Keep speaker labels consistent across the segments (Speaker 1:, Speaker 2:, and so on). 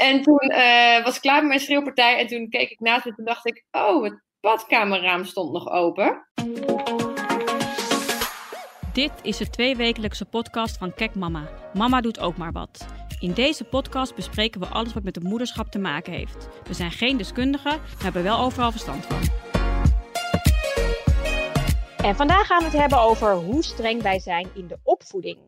Speaker 1: En toen eh, was ik klaar met mijn schreeuwpartij en toen keek ik naast me en toen dacht ik, oh, het badkamerraam stond nog open.
Speaker 2: Dit is de tweewekelijkse podcast van Kek Mama. Mama doet ook maar wat. In deze podcast bespreken we alles wat met het moederschap te maken heeft. We zijn geen deskundigen, maar hebben wel overal verstand van.
Speaker 3: En vandaag gaan we het hebben over hoe streng wij zijn in de opvoeding.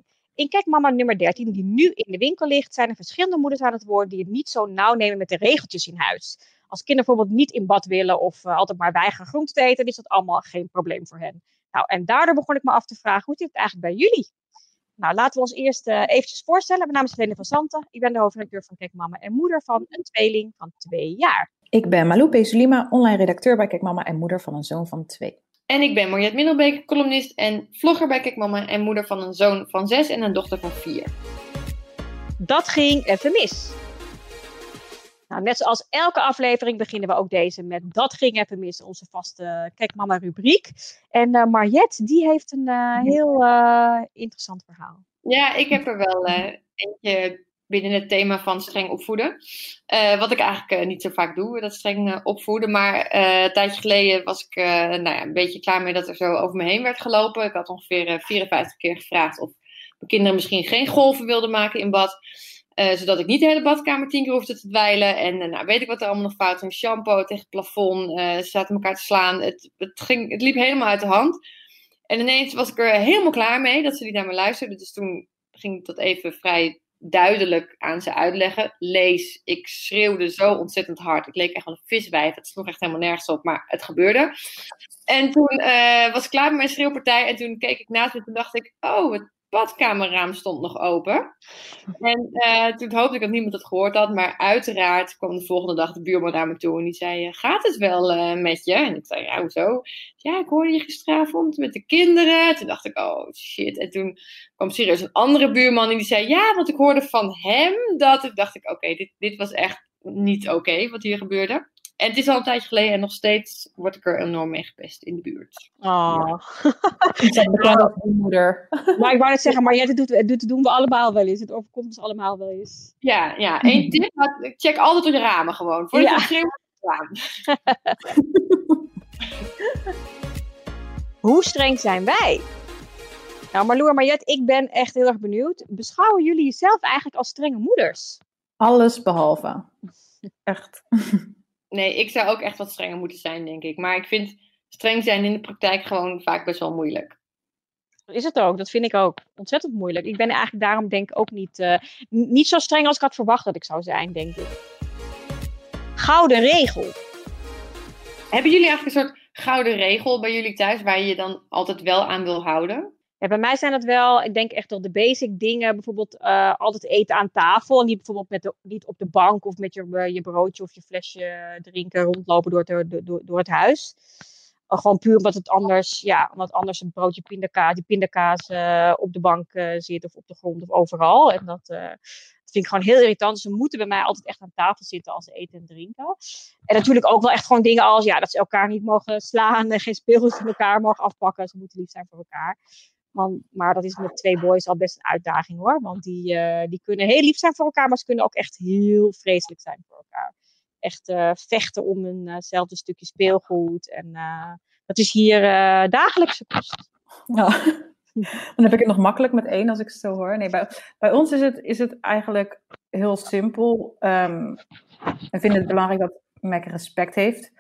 Speaker 3: In Kijk Mama nummer 13, die nu in de winkel ligt, zijn er verschillende moeders aan het woord die het niet zo nauw nemen met de regeltjes in huis. Als kinderen bijvoorbeeld niet in bad willen of uh, altijd maar weigeren groente te eten, is dat allemaal geen probleem voor hen. Nou, en daardoor begon ik me af te vragen, hoe zit het eigenlijk bij jullie? Nou, laten we ons eerst uh, eventjes voorstellen. Mijn naam is Helene van Santen. Ik ben de hoofdredacteur van Kijk Mama en moeder van een tweeling van twee jaar.
Speaker 4: Ik ben Malou Pesulima, online redacteur bij Kijk Mama en moeder van een zoon van twee.
Speaker 1: En ik ben Mariette Middelbeek, columnist en vlogger bij Kijk Mama en moeder van een zoon van zes en een dochter van vier.
Speaker 3: Dat ging even mis. Nou, net zoals elke aflevering beginnen we ook deze met Dat ging even mis, onze vaste Kijk Mama rubriek. En uh, Mariette, die heeft een uh, heel uh, interessant verhaal.
Speaker 1: Ja, ik heb er wel eentje binnen het thema van streng opvoeden. Uh, wat ik eigenlijk uh, niet zo vaak doe, dat streng uh, opvoeden. Maar een tijdje geleden was ik nou ja, een beetje klaar mee dat er zo over me heen werd gelopen. Ik had ongeveer 54 keer gevraagd of mijn kinderen misschien geen golven wilden maken in bad. zodat ik niet de hele badkamer tien keer hoefde te dweilen. En nou, weet ik wat er allemaal nog fout ging. Shampoo tegen het plafond. ze zaten elkaar te slaan. Het, het, ging, het liep helemaal uit de hand. En ineens was ik er helemaal klaar mee dat ze niet naar me luisterden. Dus toen ging ik dat even vrij duidelijk aan ze uitleggen. Lees, ik schreeuwde zo ontzettend hard. Ik leek echt wel een viswijf. Het sloeg echt helemaal nergens op, maar het gebeurde. En toen uh, was ik klaar met mijn schreeuwpartij. En toen keek ik naast me en toen dacht ik, oh, het badkamerraam stond nog open. En uh, toen hoopte ik dat niemand het gehoord had. Maar uiteraard kwam de volgende dag de buurman naar me toe. En die zei, gaat het wel uh, met je? En ik zei, ja, hoezo? Ja, ik hoorde je gisteravond met de kinderen. Toen dacht ik, oh shit. En toen kwam serieus een andere buurman. En die zei, ja, want ik hoorde van hem dat... Ik dacht ik, oké, dit, dit was echt niet oké wat hier gebeurde. En het is al een tijdje geleden en nog steeds word ik er enorm mee gepest in de buurt.
Speaker 3: Oh.
Speaker 4: Ik ben bekend als moeder.
Speaker 3: Maar ik wou net zeggen, maar jij doet, doet, doen we allemaal wel eens. Het overkomt ons allemaal wel eens.
Speaker 1: Ja, ja. Eén tip, check altijd op de ramen gewoon. Voordat ja. je.
Speaker 3: Hoe streng zijn wij? Nou, Marloe en Mariette, ik ben echt heel erg benieuwd. Beschouwen jullie jezelf eigenlijk als strenge moeders?
Speaker 4: Alles behalve. Echt.
Speaker 1: Nee, ik zou ook echt wat strenger moeten zijn, denk ik. Maar ik vind streng zijn in de praktijk gewoon vaak best wel moeilijk.
Speaker 3: Is het ook, dat vind ik ook ontzettend moeilijk. Ik ben eigenlijk daarom denk ik ook niet, uh, niet zo streng als ik had verwacht dat ik zou zijn, denk ik. Gouden regel.
Speaker 1: Hebben jullie eigenlijk een soort gouden regel bij jullie thuis waar je je dan altijd wel aan wil houden?
Speaker 3: Ja, bij mij zijn het wel, ik denk echt wel de basic dingen. Bijvoorbeeld uh, altijd eten aan tafel. En niet bijvoorbeeld met de, niet op de bank of met je, uh, je broodje of je flesje drinken rondlopen door het, door, door het huis. Uh, gewoon puur omdat het anders, ja, omdat anders een broodje pindakaas, die pindakaas op de bank zit of op de grond of overal. En dat, dat vind ik gewoon heel irritant. Dus ze moeten bij mij altijd echt aan tafel zitten als ze eten en drinken. En natuurlijk ook wel echt gewoon dingen als ja, dat ze elkaar niet mogen slaan en geen speelgoed van elkaar mogen afpakken. Ze moeten lief zijn voor elkaar. Want, maar dat is met twee boys al best een uitdaging hoor. Want die, uh, die kunnen heel lief zijn voor elkaar, maar ze kunnen ook echt heel vreselijk zijn voor elkaar. Echt uh, vechten om eenzelfde stukje speelgoed. En dat is hier dagelijkse kost.
Speaker 4: Dan heb ik het nog makkelijk met één als ik het zo hoor. Nee, bij, bij ons is het, is het eigenlijk heel simpel. Um, we vinden het belangrijk dat Mac respect heeft.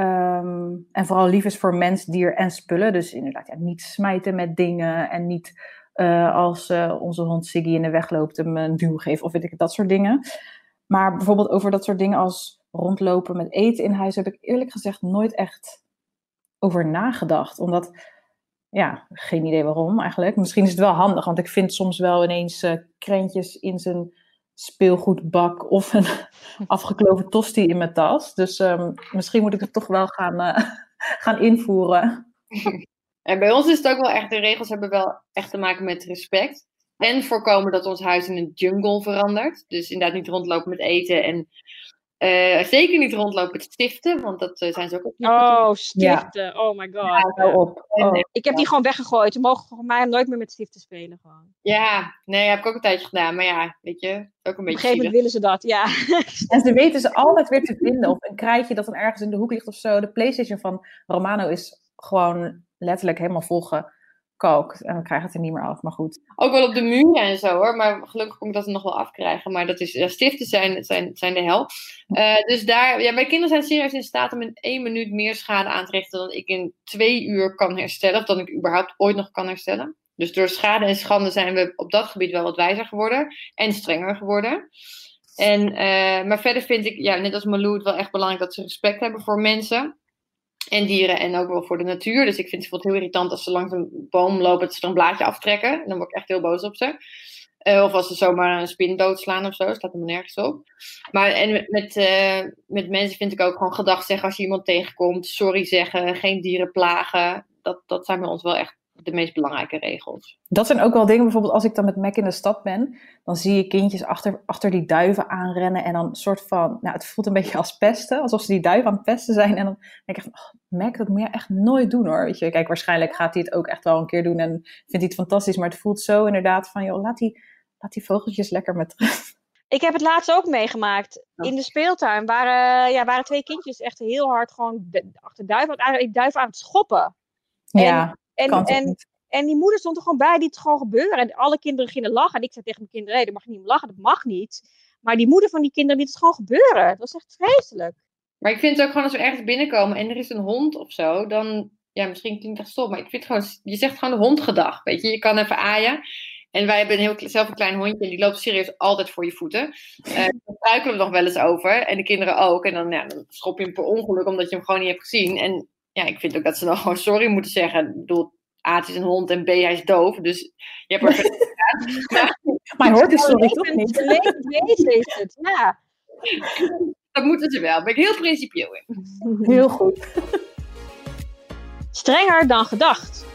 Speaker 4: Um, en vooral lief is voor mens, dier en spullen. Dus inderdaad, ja, niet smijten met dingen en niet uh, als uh, onze hond Siggy in de weg loopt hem een duw geven of weet ik dat soort dingen. Maar bijvoorbeeld over dat soort dingen als rondlopen met eten in huis heb ik eerlijk gezegd nooit echt over nagedacht. Omdat, ja, geen idee waarom eigenlijk. Misschien is het wel handig, want ik vind soms wel ineens uh, krentjes in zijn speelgoedbak of een afgekloven tosti in mijn tas. Dus um, misschien moet ik het toch wel gaan, uh, gaan invoeren.
Speaker 1: En bij ons is het ook wel echt, de regels hebben wel echt te maken met respect. En voorkomen dat ons huis in een jungle verandert. Dus inderdaad niet rondlopen met eten en Eh, zeker niet rondlopen met stiften, want dat eh, zijn ze ook op.
Speaker 3: Oh, stiften. Oh my god.
Speaker 4: Ja, hou op. Oh.
Speaker 3: Ik heb die gewoon weggegooid. Ze mogen voor mij nooit meer met stiften spelen. Gewoon.
Speaker 1: Ja, nee, heb ik ook een tijdje gedaan. Maar ja, weet je, ook een
Speaker 3: Op een
Speaker 1: beetje
Speaker 3: gegeven moment willen ze dat, ja.
Speaker 4: En ze weten ze altijd weer te vinden. Of een krijtje dat dan ergens in de hoek ligt of zo. De PlayStation van Romano is gewoon letterlijk helemaal volgekookt. En we krijgen het er niet meer af. Maar goed.
Speaker 1: Ook wel op de muren en zo hoor. Maar gelukkig kon ik dat nog wel afkrijgen. Maar dat is, stiften zijn, zijn, zijn de hel. Eh, dus daar, ja, mijn kinderen zijn serieus in staat om in één minuut meer schade aan te richten dan ik in twee uur kan herstellen. Of dan ik überhaupt ooit nog kan herstellen. Dus door schade en schande zijn we op dat gebied wel wat wijzer geworden. En strenger geworden. En, eh, maar verder vind ik, ja, net als Malou, het wel echt belangrijk dat ze respect hebben voor mensen. En dieren en ook wel voor de natuur. Dus ik vind het heel irritant als ze langs een boom lopen dat ze er een blaadje aftrekken. Dan word ik echt heel boos op ze. Eh, of als ze zomaar een spin doodslaan of zo. Staat helemaal nergens op. Maar en met, met, eh, mensen vind ik ook gewoon gedag zeggen als je iemand tegenkomt. Sorry zeggen, geen dieren plagen. Dat, dat zijn bij ons wel echt de meest belangrijke regels.
Speaker 4: Dat zijn ook wel dingen, bijvoorbeeld als ik dan met Mac in de stad ben, dan zie je kindjes achter, achter die duiven aanrennen en dan een soort van, nou het voelt een beetje als pesten, alsof ze die duiven aan het pesten zijn. En dan denk ik echt, oh, Mac, dat moet je echt nooit doen hoor. Weet je, kijk, waarschijnlijk gaat hij het ook echt wel een keer doen en vindt hij het fantastisch, maar het voelt zo inderdaad van, joh, laat die, laat die vogeltjes lekker met rust.
Speaker 3: Ik heb het laatst ook meegemaakt. In de speeltuin waren, ja, waren twee kindjes echt heel hard gewoon de- achter duiven, duiven aan het schoppen. En-
Speaker 4: ja,
Speaker 3: En, en, die moeder stond er gewoon bij, die het gewoon gebeuren. En alle kinderen gingen lachen. En ik zei tegen mijn kinderen, nee, dat mag je niet meer lachen, dat mag niet. Maar die moeder van die kinderen liet het gewoon gebeuren. Dat was echt vreselijk.
Speaker 1: Maar ik vind het ook gewoon als we ergens binnenkomen en er is een hond of zo, dan, ja, misschien klinkt het echt stom, maar ik vind gewoon, je zegt gewoon de hond gedag, weet je. Je kan even aaien. En wij hebben een heel, zelf een klein hondje en die loopt serieus altijd voor je voeten. Eh daar struikelen we nog wel eens over. En de kinderen ook. En dan, ja, dan schop je hem per ongeluk omdat je hem gewoon niet hebt gezien. En ja, ik vind ook dat ze dan gewoon sorry moeten zeggen. Ik bedoel, A, het is een hond en B, hij is doof. Dus je hebt er gedaan. Maar
Speaker 4: Maar je hoort de sorry toch niet?
Speaker 3: levend wezen is het, ja.
Speaker 1: dat moeten ze wel. Daar ben ik heel principieel in.
Speaker 4: Heel goed.
Speaker 3: Strenger dan gedacht.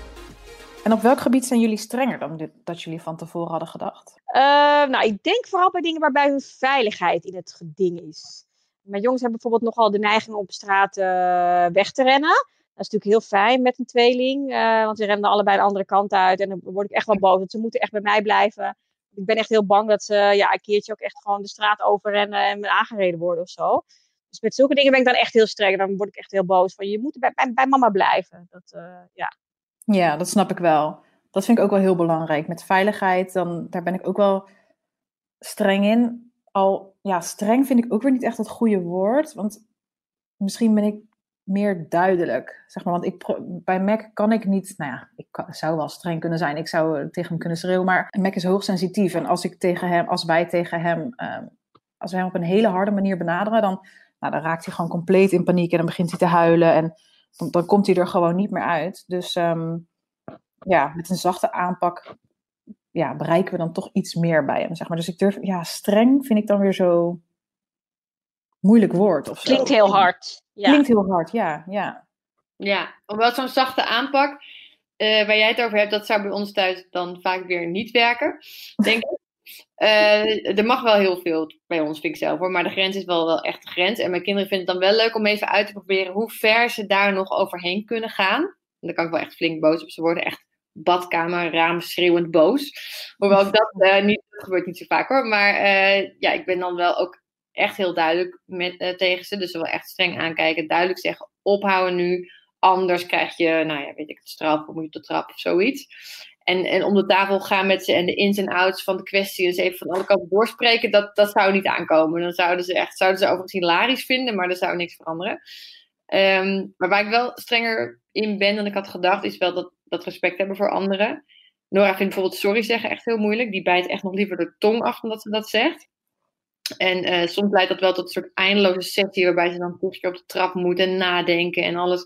Speaker 4: En op welk gebied zijn jullie strenger dan dit, dat jullie van tevoren hadden gedacht?
Speaker 3: Eh, nou, ik denk vooral bij dingen waarbij hun veiligheid in het geding is. Mijn jongens hebben bijvoorbeeld nogal de neiging om op straat eh, weg te rennen. Dat is natuurlijk heel fijn met een tweeling, eh, want ze rennen allebei de andere kant uit. En dan word ik echt wel boos, want ze moeten echt bij mij blijven. Ik ben echt heel bang dat ze ja, een keertje ook echt gewoon de straat overrennen en aangereden worden of zo. Dus met zulke dingen ben ik dan echt heel streng. Dan word ik echt heel boos van, je moet bij, bij, mama blijven. Dat, eh, ja.
Speaker 4: Ja, dat snap ik wel. Dat vind ik ook wel heel belangrijk. Met veiligheid, dan, daar ben ik ook wel streng in. Al, ja, streng vind ik ook weer niet echt het goede woord. Want misschien ben ik meer duidelijk, zeg maar. Want ik, bij Mac kan ik niet, nou ja, ik zou wel streng kunnen zijn. Ik zou eh, tegen hem kunnen schreeuwen, maar Mac is hoogsensitief. En als ik tegen hem, als wij tegen hem, ehm, als wij hem op een hele harde manier benaderen, dan, nou, dan raakt hij gewoon compleet in paniek en dan begint hij te huilen. En dan, dan komt hij er gewoon niet meer uit. Dus ehm, ja, met een zachte aanpak ja, bereiken we dan toch iets meer bij hem, zeg maar. Dus ik durf, ja, streng vind ik dan weer zo moeilijk woord of zo.
Speaker 3: Klinkt heel hard. Ja.
Speaker 4: Klinkt heel hard, ja, ja.
Speaker 1: Ja, hoewel zo'n zachte aanpak, eh, waar jij het over hebt, dat zou bij ons thuis dan vaak weer niet werken, denk ik. Eh, er mag wel heel veel bij ons, vind ik zelf hoor, maar de grens is wel, wel echt de grens. En mijn kinderen vinden het dan wel leuk om even uit te proberen hoe ver ze daar nog overheen kunnen gaan. En dan kan ik wel echt flink boos op ze worden, echt badkamer, raam schreeuwend boos. Hoewel ik dat eh, niet, dat gebeurt niet zo vaak hoor, maar eh, ja, ik ben dan wel ook echt heel duidelijk met, eh, tegen ze. Dus ze wel echt streng aankijken, duidelijk zeggen, ophouden nu, anders krijg je, nou ja, weet ik, het straf, of moet je de trap of zoiets. En, en om de tafel gaan met ze en de ins en outs van de kwestie, dus even van alle kanten doorspreken, dat, dat zou niet aankomen. Dan zouden ze echt, zouden ze overigens hilarisch vinden, maar er zou niks veranderen. Ehm, maar waar ik wel strenger in ben dan ik had gedacht, is wel dat, dat respect hebben voor anderen. Nora vindt bijvoorbeeld sorry zeggen echt heel moeilijk. Die bijt echt nog liever de tong af dan dat ze dat zegt. En eh, soms leidt dat wel tot een soort eindeloze sessie waarbij ze dan toch keer op de trap moet en nadenken en alles.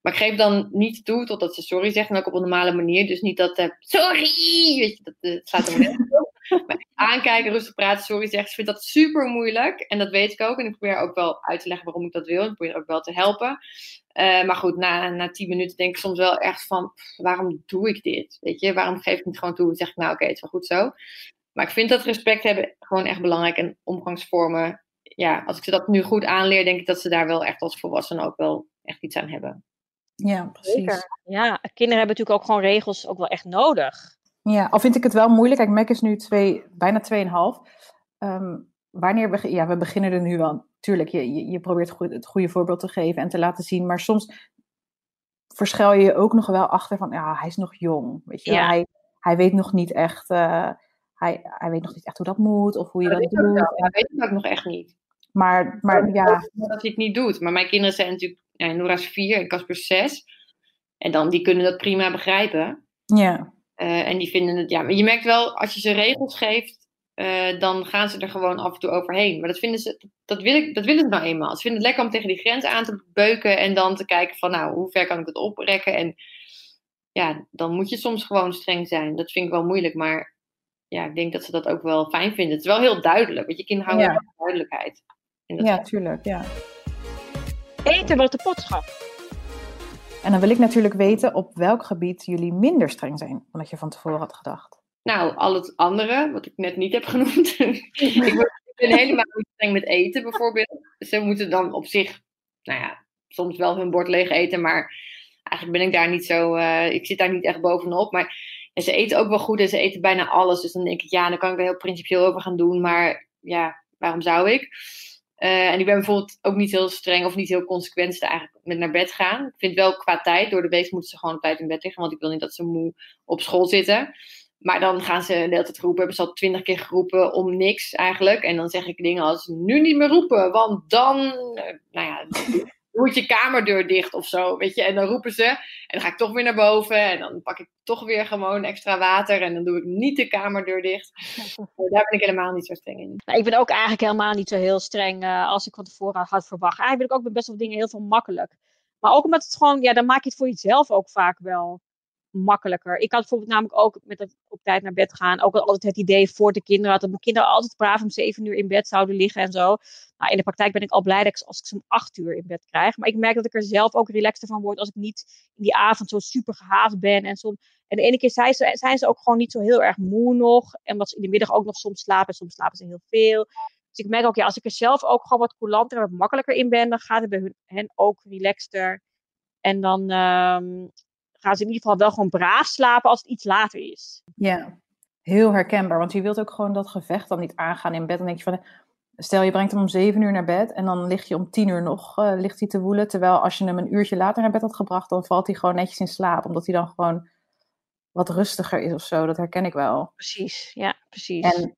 Speaker 1: Maar ik geef dan niet toe totdat ze sorry zegt en ook op een normale manier. Dus niet dat, eh, sorry, weet je, dat eh, slaat er op. Maar aankijken, rustig praten, sorry zeggen. Ze vindt dat super moeilijk en dat weet ik ook. En ik probeer ook wel uit te leggen waarom ik dat wil. Ik probeer ook wel te helpen. Eh, maar goed, na, na tien minuten denk ik soms wel echt van, pff, waarom doe ik dit? Weet je, waarom geef ik niet gewoon toe zeg ik, nou oké, het is wel goed zo. Maar ik vind dat respect hebben gewoon echt belangrijk en omgangsvormen ja, als ik ze dat nu goed aanleer, denk ik dat ze daar wel echt als volwassenen ook wel echt iets aan hebben.
Speaker 4: Ja, precies.
Speaker 3: Zeker. Ja, kinderen hebben natuurlijk ook gewoon regels ook wel echt nodig.
Speaker 4: Ja, al vind ik het wel moeilijk. Kijk, Mac is nu twee, bijna 2,5. Um, wanneer begin, ja, we beginnen er nu wel. Tuurlijk, je, je, je probeert goed, het goede voorbeeld te geven en te laten zien. Maar soms verschuil je je ook nog wel achter van, ja, hij is nog jong. Weet je,
Speaker 3: Ja.
Speaker 4: hij, hij weet nog niet echt, eh, hij, hij weet nog niet echt hoe dat moet of hoe je dat, doet.
Speaker 1: Ja, weet ik ook nog echt niet.
Speaker 4: Maar, maar ja,
Speaker 1: Dat hij het niet doet. Maar mijn kinderen zijn natuurlijk, ja, Nora is vier en Casper zes. En dan, die kunnen dat prima begrijpen.
Speaker 4: ja,
Speaker 1: Eh, en die vinden het, ja, maar je merkt wel, als je ze regels geeft, eh, dan gaan ze er gewoon af en toe overheen. Maar dat vinden ze, dat, wil ik, dat willen ze nou eenmaal. Ze vinden het lekker om tegen die grens aan te beuken en dan te kijken van, nou, hoe ver kan ik het oprekken? En ja, dan moet je soms gewoon streng zijn. Dat vind ik wel moeilijk, maar ja, ik denk dat ze dat ook wel fijn vinden. Het is wel heel duidelijk, want je kinderen houden
Speaker 4: Ja.
Speaker 1: wel van duidelijkheid. Dat
Speaker 4: ja, tuurlijk, ja.
Speaker 3: Eten wat de pot schaft.
Speaker 4: En dan wil ik natuurlijk weten op welk gebied jullie minder streng zijn dan dat je van tevoren had gedacht.
Speaker 1: Nou, al het andere, wat ik net niet heb genoemd. ik, ben helemaal niet streng met eten, bijvoorbeeld. Ze moeten dan op zich, nou ja, soms wel hun bord leeg eten, maar eigenlijk ben ik daar niet zo, eh, ik zit daar niet echt bovenop. Maar ze eten ook wel goed en ze eten bijna alles. Dus dan denk ik, ja, dan kan ik er heel principieel over gaan doen, maar ja, waarom zou ik? Eh, en ik ben bijvoorbeeld ook niet heel streng of niet heel consequent eigenlijk met naar bed gaan. Ik vind wel qua tijd, door de week moeten ze gewoon op tijd in bed liggen, want ik wil niet dat ze moe op school zitten. Maar dan gaan ze de hele tijd roepen. Hebben ze al twintig keer geroepen om niks eigenlijk. En dan zeg ik dingen als nu niet meer roepen. Want dan, eh, nou ja, doe je kamerdeur dicht of zo. Weet je. En dan roepen ze. En dan ga ik toch weer naar boven. En dan pak ik toch weer gewoon extra water. En dan doe ik niet de kamerdeur dicht. Eh, Daar ben ik helemaal niet zo streng in.
Speaker 3: Nou, ik ben ook eigenlijk helemaal niet zo heel streng eh, als ik van tevoren had verwacht. Eigenlijk ben ik ook met best wel dingen heel veel makkelijk. Maar ook omdat het gewoon, ja, dan maak je het voor jezelf ook vaak wel makkelijker. Ik had bijvoorbeeld namelijk ook met het op tijd naar bed gaan, ook altijd het idee voor de kinderen had dat mijn kinderen altijd braaf om zeven uur in bed zouden liggen en zo. Nou, in de praktijk ben ik al blij dat ik, als ik ze om acht uur in bed krijg. Maar ik merk dat ik er zelf ook relaxter van word als ik niet in die avond zo super gehaast ben. En, en de ene keer zijn ze, zijn ze ook gewoon niet zo heel erg moe nog. En omdat ze in de middag ook nog soms slapen. En soms slapen ze heel veel. Dus ik merk ook, ja, als ik er zelf ook gewoon wat coulanter en wat makkelijker in ben, dan gaat het bij hun, hen ook relaxter. En dan ehm, gaan ze in ieder geval wel gewoon braaf slapen als het iets later is.
Speaker 4: Ja, heel herkenbaar. Want je wilt ook gewoon dat gevecht dan niet aangaan in bed. Dan denk je van, stel je brengt hem om zeven uur naar bed en dan lig je om tien uur nog eh, ligt hij te woelen. Terwijl als je hem een uurtje later naar bed had gebracht, dan valt hij gewoon netjes in slaap. Omdat hij dan gewoon wat rustiger is of zo. Dat herken ik wel.
Speaker 3: Precies, ja, precies.
Speaker 4: En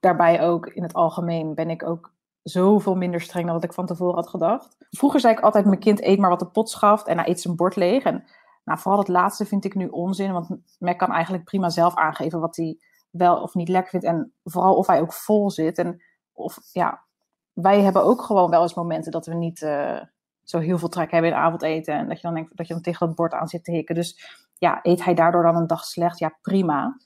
Speaker 4: daarbij ook in het algemeen ben ik ook zoveel minder streng dan wat ik van tevoren had gedacht. Vroeger zei ik altijd, mijn kind eet maar wat de pot schaft en hij eet zijn bord leeg. En nou, vooral het laatste vind ik nu onzin, want Mac kan eigenlijk prima zelf aangeven wat hij wel of niet lekker vindt. En vooral of hij ook vol zit. En of, ja, wij hebben ook gewoon wel eens momenten dat we niet uh, zo heel veel trek hebben in avondeten. En dat je dan denkt dat je dan tegen dat bord aan zit te hikken. Dus ja, eet hij daardoor dan een dag slecht? Ja, prima.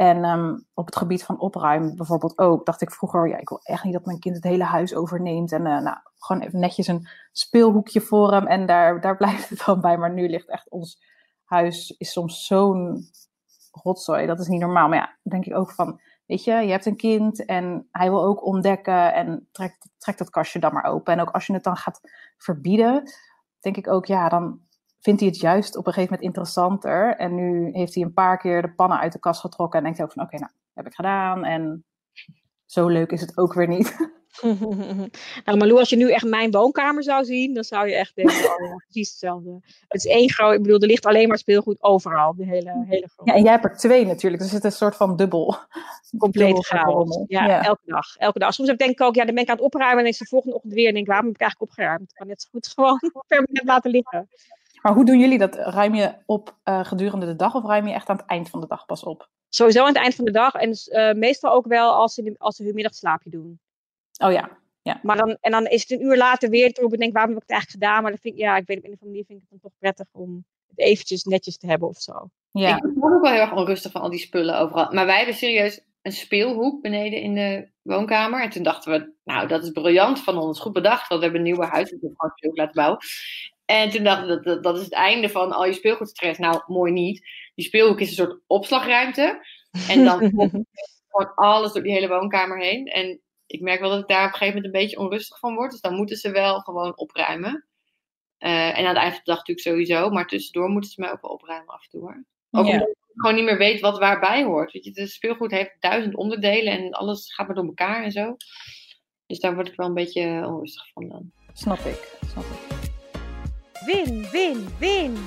Speaker 4: En um, op het gebied van opruimen bijvoorbeeld ook, dacht ik vroeger, ja, ik wil echt niet dat mijn kind het hele huis overneemt. En uh, nou, gewoon even netjes een speelhoekje voor hem en daar, daar blijft het dan bij. Maar nu ligt echt ons huis, is soms zo'n rotzooi, dat is niet normaal. Maar ja, denk ik ook van, weet je, je hebt een kind en hij wil ook ontdekken en trekt, trekt dat kastje dan maar open. En ook als je het dan gaat verbieden, denk ik ook, ja, dan vindt hij het juist op een gegeven moment interessanter. En nu heeft hij een paar keer de pannen uit de kast getrokken en denkt hij ook van, oké, okay, nou, heb ik gedaan. En zo leuk is het ook weer niet.
Speaker 3: nou, Malou, als je nu echt mijn woonkamer zou zien, dan zou je echt denken, oh precies hetzelfde. Het is één groot, ik bedoel, er ligt alleen maar speelgoed overal, de hele, hele.
Speaker 4: Ja, en jij hebt er twee natuurlijk, dus het is een soort van dubbel.
Speaker 3: Compleet chaos. Ja, ja, elke dag, elke dag. Soms denk ik ook, ja, dan ben ik aan het opruimen en is de volgende ochtend weer en denk ik, waarom heb ik eigenlijk opgeruimd? Ik kan net zo goed gewoon permanent laten liggen.
Speaker 4: Maar hoe doen jullie dat? Ruim je op uh, gedurende de dag of ruim je echt aan het eind van de dag pas op?
Speaker 3: Sowieso aan het eind van de dag en uh, meestal ook wel als ze, als ze hun middagslaapje doen.
Speaker 4: Oh ja. ja.
Speaker 3: Maar dan, en dan is het een uur later weer erop en denk waarom heb ik het eigenlijk gedaan? Maar dan vind ik, ja, ik weet op een of andere manier vind ik het dan toch prettig om het eventjes netjes te hebben of zo.
Speaker 1: Ja. Ik word ook wel heel erg onrustig van al die spullen overal. Maar wij hebben serieus een speelhoek beneden in de woonkamer. En toen dachten we, nou, dat is briljant van ons. Goed bedacht, want we hebben een nieuwe huis. We hebben gewoon laten bouwen. En toen dachten we, dat, dat, dat is het einde van al je speelgoedstress. Nou, mooi niet. Die speelhoek is een soort opslagruimte. En dan gewoon alles door die hele woonkamer heen. En ik merk wel dat ik daar op een gegeven moment een beetje onrustig van word. Dus dan moeten ze wel gewoon opruimen. Eh, en aan het eind van de dag natuurlijk sowieso. Maar tussendoor moeten ze mij ook wel opruimen af en toe hoor. Ook
Speaker 4: Ja.
Speaker 1: omdat ik gewoon niet meer weet wat waarbij hoort. Weet je, het speelgoed heeft duizend onderdelen en alles gaat maar door elkaar en zo. Dus daar word ik wel een beetje onrustig van dan.
Speaker 4: Snap ik. Snap ik.
Speaker 3: Win, win, win.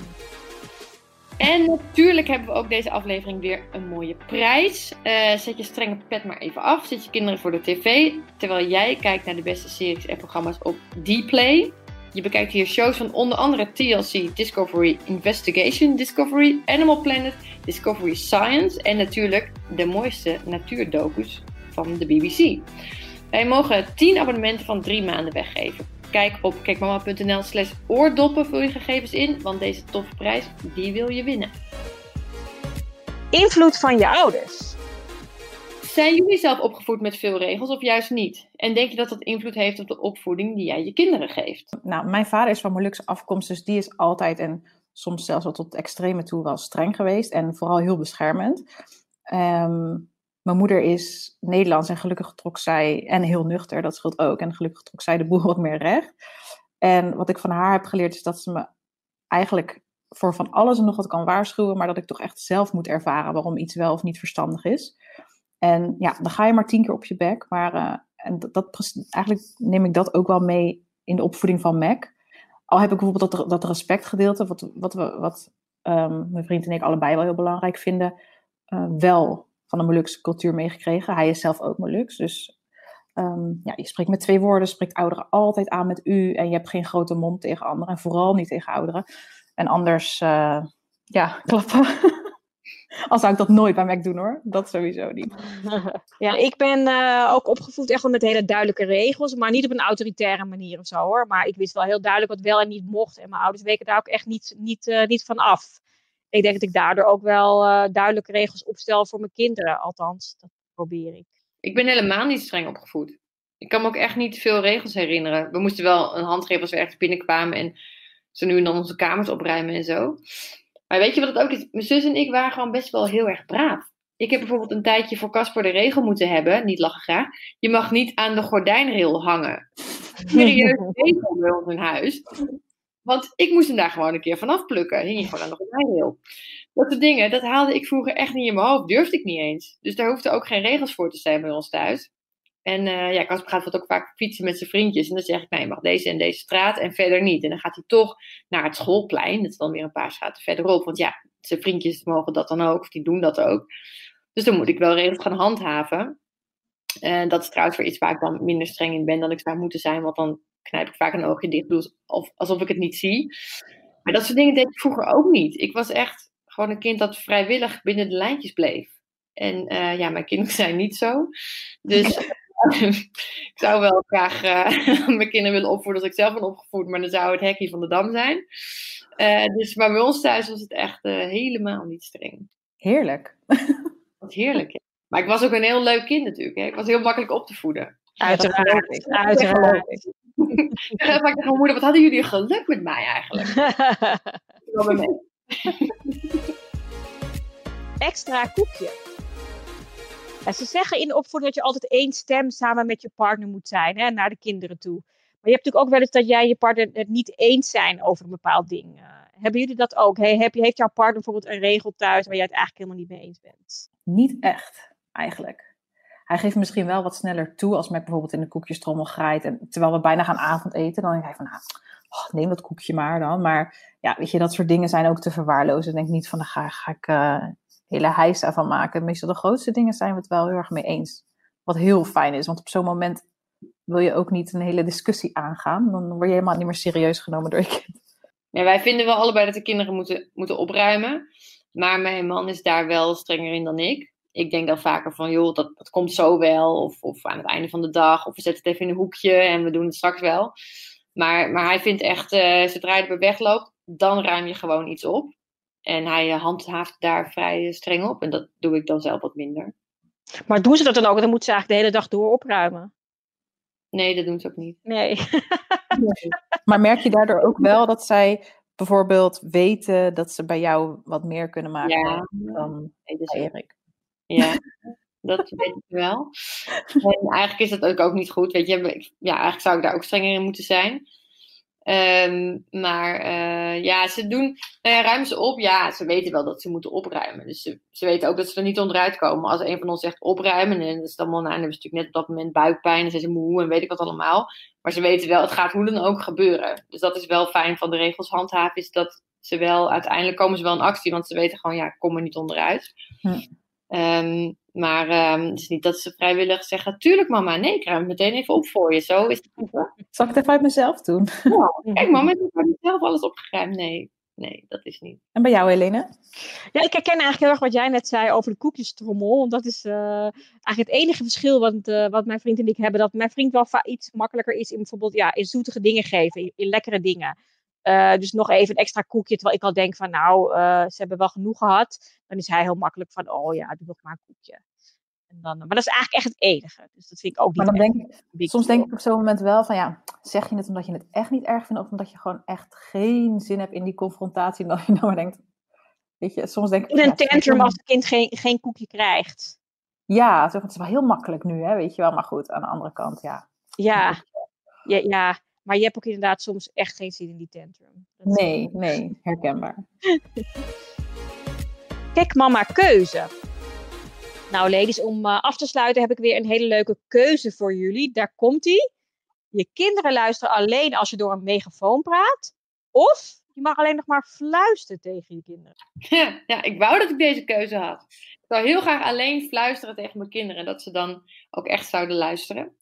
Speaker 1: En natuurlijk hebben we ook deze aflevering weer een mooie prijs. Eh, zet je strenge pet maar even af. Zet je kinderen voor de tv. Terwijl jij kijkt naar de beste series en programma's op Dplay. Je bekijkt hier shows van onder andere TLC, Discovery Investigation, Discovery Animal Planet, Discovery Science en natuurlijk de mooiste natuurdocus van de BBC. Wij mogen 10 abonnementen van 3 maanden weggeven. Kijk op kijkmama.nl slash oordoppen, vul je gegevens in, want deze toffe prijs, die wil je winnen.
Speaker 3: Invloed van je ouders.
Speaker 1: Zijn jullie zelf opgevoed met veel regels of juist niet? En denk je dat dat invloed heeft op de opvoeding die jij je kinderen geeft?
Speaker 4: Nou, mijn vader is van Molukse afkomst, dus die is altijd en soms zelfs wel tot extreme toe wel streng geweest en vooral heel beschermend. Ehm, mijn moeder is Nederlands en gelukkig trok zij, en heel nuchter, dat scheelt ook, en gelukkig trok zij de boel wat meer recht. En wat ik van haar heb geleerd is dat ze me eigenlijk voor van alles en nog wat kan waarschuwen, maar dat ik toch echt zelf moet ervaren waarom iets wel of niet verstandig is. En ja, dan ga je maar tien keer op je bek, maar eh, en dat, eigenlijk neem ik dat ook wel mee in de opvoeding van Mac. Al heb ik bijvoorbeeld dat, dat respectgedeelte, wat, wat, wat ehm, mijn vriend en ik allebei wel heel belangrijk vinden, eh, wel van de Molukse cultuur meegekregen. Hij is zelf ook Moluks, dus ehm, ja, je spreekt met twee woorden, spreekt ouderen altijd aan met u en je hebt geen grote mond tegen anderen en vooral niet tegen ouderen. En anders, eh, ja, klappen. Al zou ik dat nooit bij Mac doen hoor, dat sowieso niet.
Speaker 3: Ja, ik ben eh, ook opgevoed echt wel met hele duidelijke regels, maar niet op een autoritaire manier of zo hoor. Maar ik wist wel heel duidelijk wat wel en niet mocht. En mijn ouders weken daar ook echt niet, niet, eh, niet van af. Ik denk dat ik daardoor ook wel eh, duidelijke regels opstel voor mijn kinderen, althans. Dat probeer ik.
Speaker 1: Ik ben helemaal niet streng opgevoed. Ik kan me ook echt niet veel regels herinneren. We moesten wel een hand geven als we ergens binnenkwamen en zo nu en dan onze kamers opruimen en zo. Maar weet je wat het ook is? Mijn zus en ik waren gewoon best wel heel erg braaf. Ik heb bijvoorbeeld een tijdje voor Casper de regel moeten hebben, niet lachen graag. Je mag niet aan de gordijnrail hangen. Serieus regel bij ons in huis. Want ik moest hem daar gewoon een keer vanaf plukken. Hing je gewoon aan de gordijnrail. Dat soort dingen, dat haalde ik vroeger echt niet in mijn hoofd. Durfde ik niet eens. Dus daar hoefden ook geen regels voor te zijn bij ons thuis. En eh ja, Casper gaat wat ook vaak fietsen met zijn vriendjes. En dan zeg ik, nou, je mag deze en deze straat en verder niet. En dan gaat hij toch naar het schoolplein. Dat is dan weer een paar straten verderop. Want ja, zijn vriendjes mogen dat dan ook. Of die doen dat ook. Dus dan moet ik wel regels gaan handhaven. En dat is trouwens weer iets waar ik dan minder streng in ben dan ik zou moeten zijn. Want dan knijp ik vaak een oogje dicht, doe of, alsof ik het niet zie. Maar dat soort dingen deed ik vroeger ook niet. Ik was echt gewoon een kind dat vrijwillig binnen de lijntjes bleef. En eh, ja, mijn kinderen zijn niet zo. Dus ik zou wel graag eh, mijn kinderen willen opvoeden als ik zelf ben opgevoed. Maar dan zou het hekje van de dam zijn. Eh, dus, maar bij ons thuis was het echt eh, helemaal niet streng.
Speaker 4: Heerlijk.
Speaker 1: Wat heerlijk. ja. Maar ik was ook een heel leuk kind natuurlijk. Hè. Ik was heel makkelijk op te voeden.
Speaker 3: Uiteraard, uiteraard.
Speaker 1: Ik zeg heel vaak tegen mijn moeder, wat hadden jullie geluk met mij eigenlijk?
Speaker 3: Extra koekje. Ja, ze zeggen in de opvoeding dat je altijd één stem samen met je partner moet zijn, hè, naar de kinderen toe. Maar je hebt natuurlijk ook wel eens dat jij en je partner het niet eens zijn over een bepaald ding. Eh, hebben jullie dat ook? Hey, heb je, heeft jouw partner bijvoorbeeld een regel thuis waar jij het eigenlijk helemaal niet mee eens bent?
Speaker 4: Niet echt, eigenlijk. Hij geeft misschien wel wat sneller toe als Mac bijvoorbeeld in de koekjestrommel graait. En terwijl we bijna gaan avondeten, dan denk hij van, nou, oh, neem dat koekje maar dan. Maar ja, weet je, dat soort dingen zijn ook te verwaarlozen. Ik denk niet van, daar ga, ga ik eh hele heisa van maken. Meestal de grootste dingen zijn we het wel heel erg mee eens. Wat heel fijn is, want op zo'n moment wil je ook niet een hele discussie aangaan. Dan word je helemaal niet meer serieus genomen door je kind.
Speaker 1: Ja, wij vinden wel allebei dat de kinderen moeten, moeten opruimen. Maar mijn man is daar wel strenger in dan ik. Ik denk dan vaker van, joh, dat, dat komt zo wel. Of, of aan het einde van de dag. Of we zetten het even in een hoekje en we doen het straks wel. Maar, maar hij vindt echt, eh, zodra je er wegloopt, dan ruim je gewoon iets op. En hij eh, handhaaft daar vrij streng op. En dat doe ik dan zelf wat minder.
Speaker 3: Maar doen ze dat dan ook? Dan moeten ze eigenlijk de hele dag door opruimen.
Speaker 1: Nee, dat doen ze ook niet.
Speaker 3: Nee.
Speaker 4: Maar merk je daardoor ook wel dat zij bijvoorbeeld weten dat ze bij jou wat meer kunnen maken
Speaker 1: Ja.
Speaker 4: dan
Speaker 1: Nee, dus-
Speaker 4: bij Erik?
Speaker 1: Ja. Dat weet ik wel. En eigenlijk is dat ook, ook niet goed. Weet je, ja, eigenlijk zou ik daar ook strenger in moeten zijn. Ehm, maar uh, ja, ze doen, nou ruimen ze op. Ja, ze weten wel dat ze moeten opruimen. Dus ze, ze weten ook dat ze er niet onderuit komen. Als een van ons zegt opruimen, en dat is dan wel, nou, dan hebben natuurlijk net op dat moment buikpijn, en zijn ze moe en weet ik wat allemaal. Maar ze weten wel, het gaat hoe dan ook gebeuren. Dus dat is wel fijn van de regels handhaven, is dat ze wel, uiteindelijk komen ze wel in actie, want ze weten gewoon, ja, ik kom er niet onderuit. Hm. Um, maar um, het is niet dat ze vrijwillig zeggen: Tuurlijk, mama, nee, ik ruim meteen even op voor je. Zo is het niet.
Speaker 4: Zal ik het even uit mezelf doen?
Speaker 1: Ja, kijk, mama, ik heb mezelf alles opgeruimd. Nee, nee, dat is niet.
Speaker 4: En bij jou, Helene?
Speaker 3: Ja, ik herken eigenlijk heel erg wat jij net zei over de koekjestrommel. Want dat is uh, eigenlijk het enige verschil wat, uh, wat mijn vriend en ik hebben. Dat mijn vriend wel iets makkelijker is in bijvoorbeeld ja, in zoetige dingen geven, in, in lekkere dingen. Uh, dus nog even een extra koekje, terwijl ik al denk van nou, uh, ze hebben wel genoeg gehad. Dan is hij heel makkelijk van, oh ja, doe nog maar een koekje. En dan, maar dat is eigenlijk echt het enige. Dus dat vind ik ook niet
Speaker 4: maar dan denk ik, Soms denk ik op zo'n moment wel van, ja, zeg je het omdat je het echt niet erg vindt, of omdat je gewoon echt geen zin hebt in die confrontatie, en dat je nou maar denkt, weet je, soms denk ik...
Speaker 3: In een tantrum als het kind geen, geen koekje krijgt.
Speaker 4: Ja, het is wel heel makkelijk nu, hè, weet je wel. Maar goed, aan de andere kant, ja.
Speaker 3: Ja, ja, ja. Maar je hebt ook inderdaad soms echt geen zin in die tantrum.
Speaker 4: Dat nee, nee, herkenbaar.
Speaker 3: Kijk, mama, keuze. Nou, ladies, om uh, af te sluiten heb ik weer een hele leuke keuze voor jullie. Daar komt ie. Je kinderen luisteren alleen als je door een megafoon praat. Of je mag alleen nog maar fluisteren tegen je kinderen.
Speaker 1: Ja, ja, ik wou dat ik deze keuze had. Ik zou heel graag alleen fluisteren tegen mijn kinderen. Dat ze dan ook echt zouden luisteren.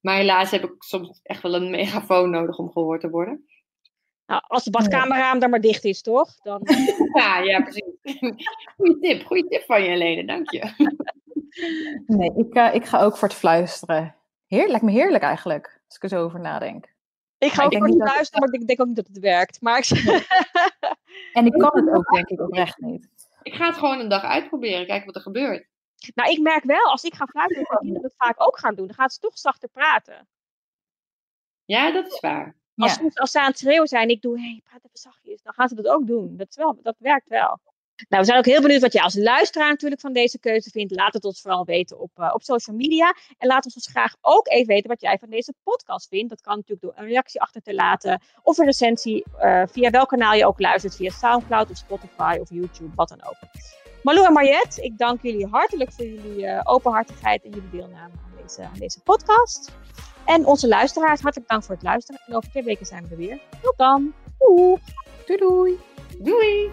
Speaker 1: Maar helaas heb ik soms echt wel een megafoon nodig om gehoord te worden.
Speaker 3: Nou, als de badkamerraam daar maar dicht is, toch? Dan...
Speaker 1: ja, ja, precies. Goeie tip, goede tip van je, Helene, dank je.
Speaker 4: nee, ik, uh, ik ga ook voor het fluisteren. Heerlijk, lijkt me heerlijk eigenlijk, als ik er zo over nadenk.
Speaker 3: Ik ga ook voor het luisteren, maar ik denk ook niet dat het werkt. Maar ik...
Speaker 4: en ik kan het ook, denk ik, oprecht niet.
Speaker 1: Ik ga het gewoon een dag uitproberen, kijken wat er gebeurt.
Speaker 3: Nou, ik merk wel, als ik ga fluiten, dat kinderen dat vaak ook gaan doen. Dan gaan ze toch zachter praten.
Speaker 1: Ja, dat is waar.
Speaker 3: Als,
Speaker 1: ja.
Speaker 3: als ze aan het schreeuwen zijn, ik doe, hé, hey, praat even zachtjes, dan gaan ze dat ook doen. Dat, is wel, dat werkt wel. Nou, we zijn ook heel benieuwd wat jij als luisteraar natuurlijk van deze keuze vindt. Laat het ons vooral weten op, uh, op social media. En laat ons dus graag ook even weten wat jij van deze podcast vindt. Dat kan natuurlijk door een reactie achter te laten. Of een recensie uh, via welk kanaal je ook luistert. Via Soundcloud of Spotify of YouTube, wat dan ook. Malou en Mariette, ik dank jullie hartelijk voor jullie uh, openhartigheid en jullie deelname aan deze, aan deze podcast. En onze luisteraars, hartelijk dank voor het luisteren. En over twee weken zijn we er weer. Tot dan. Doei.
Speaker 4: Doei doei.
Speaker 1: Doei.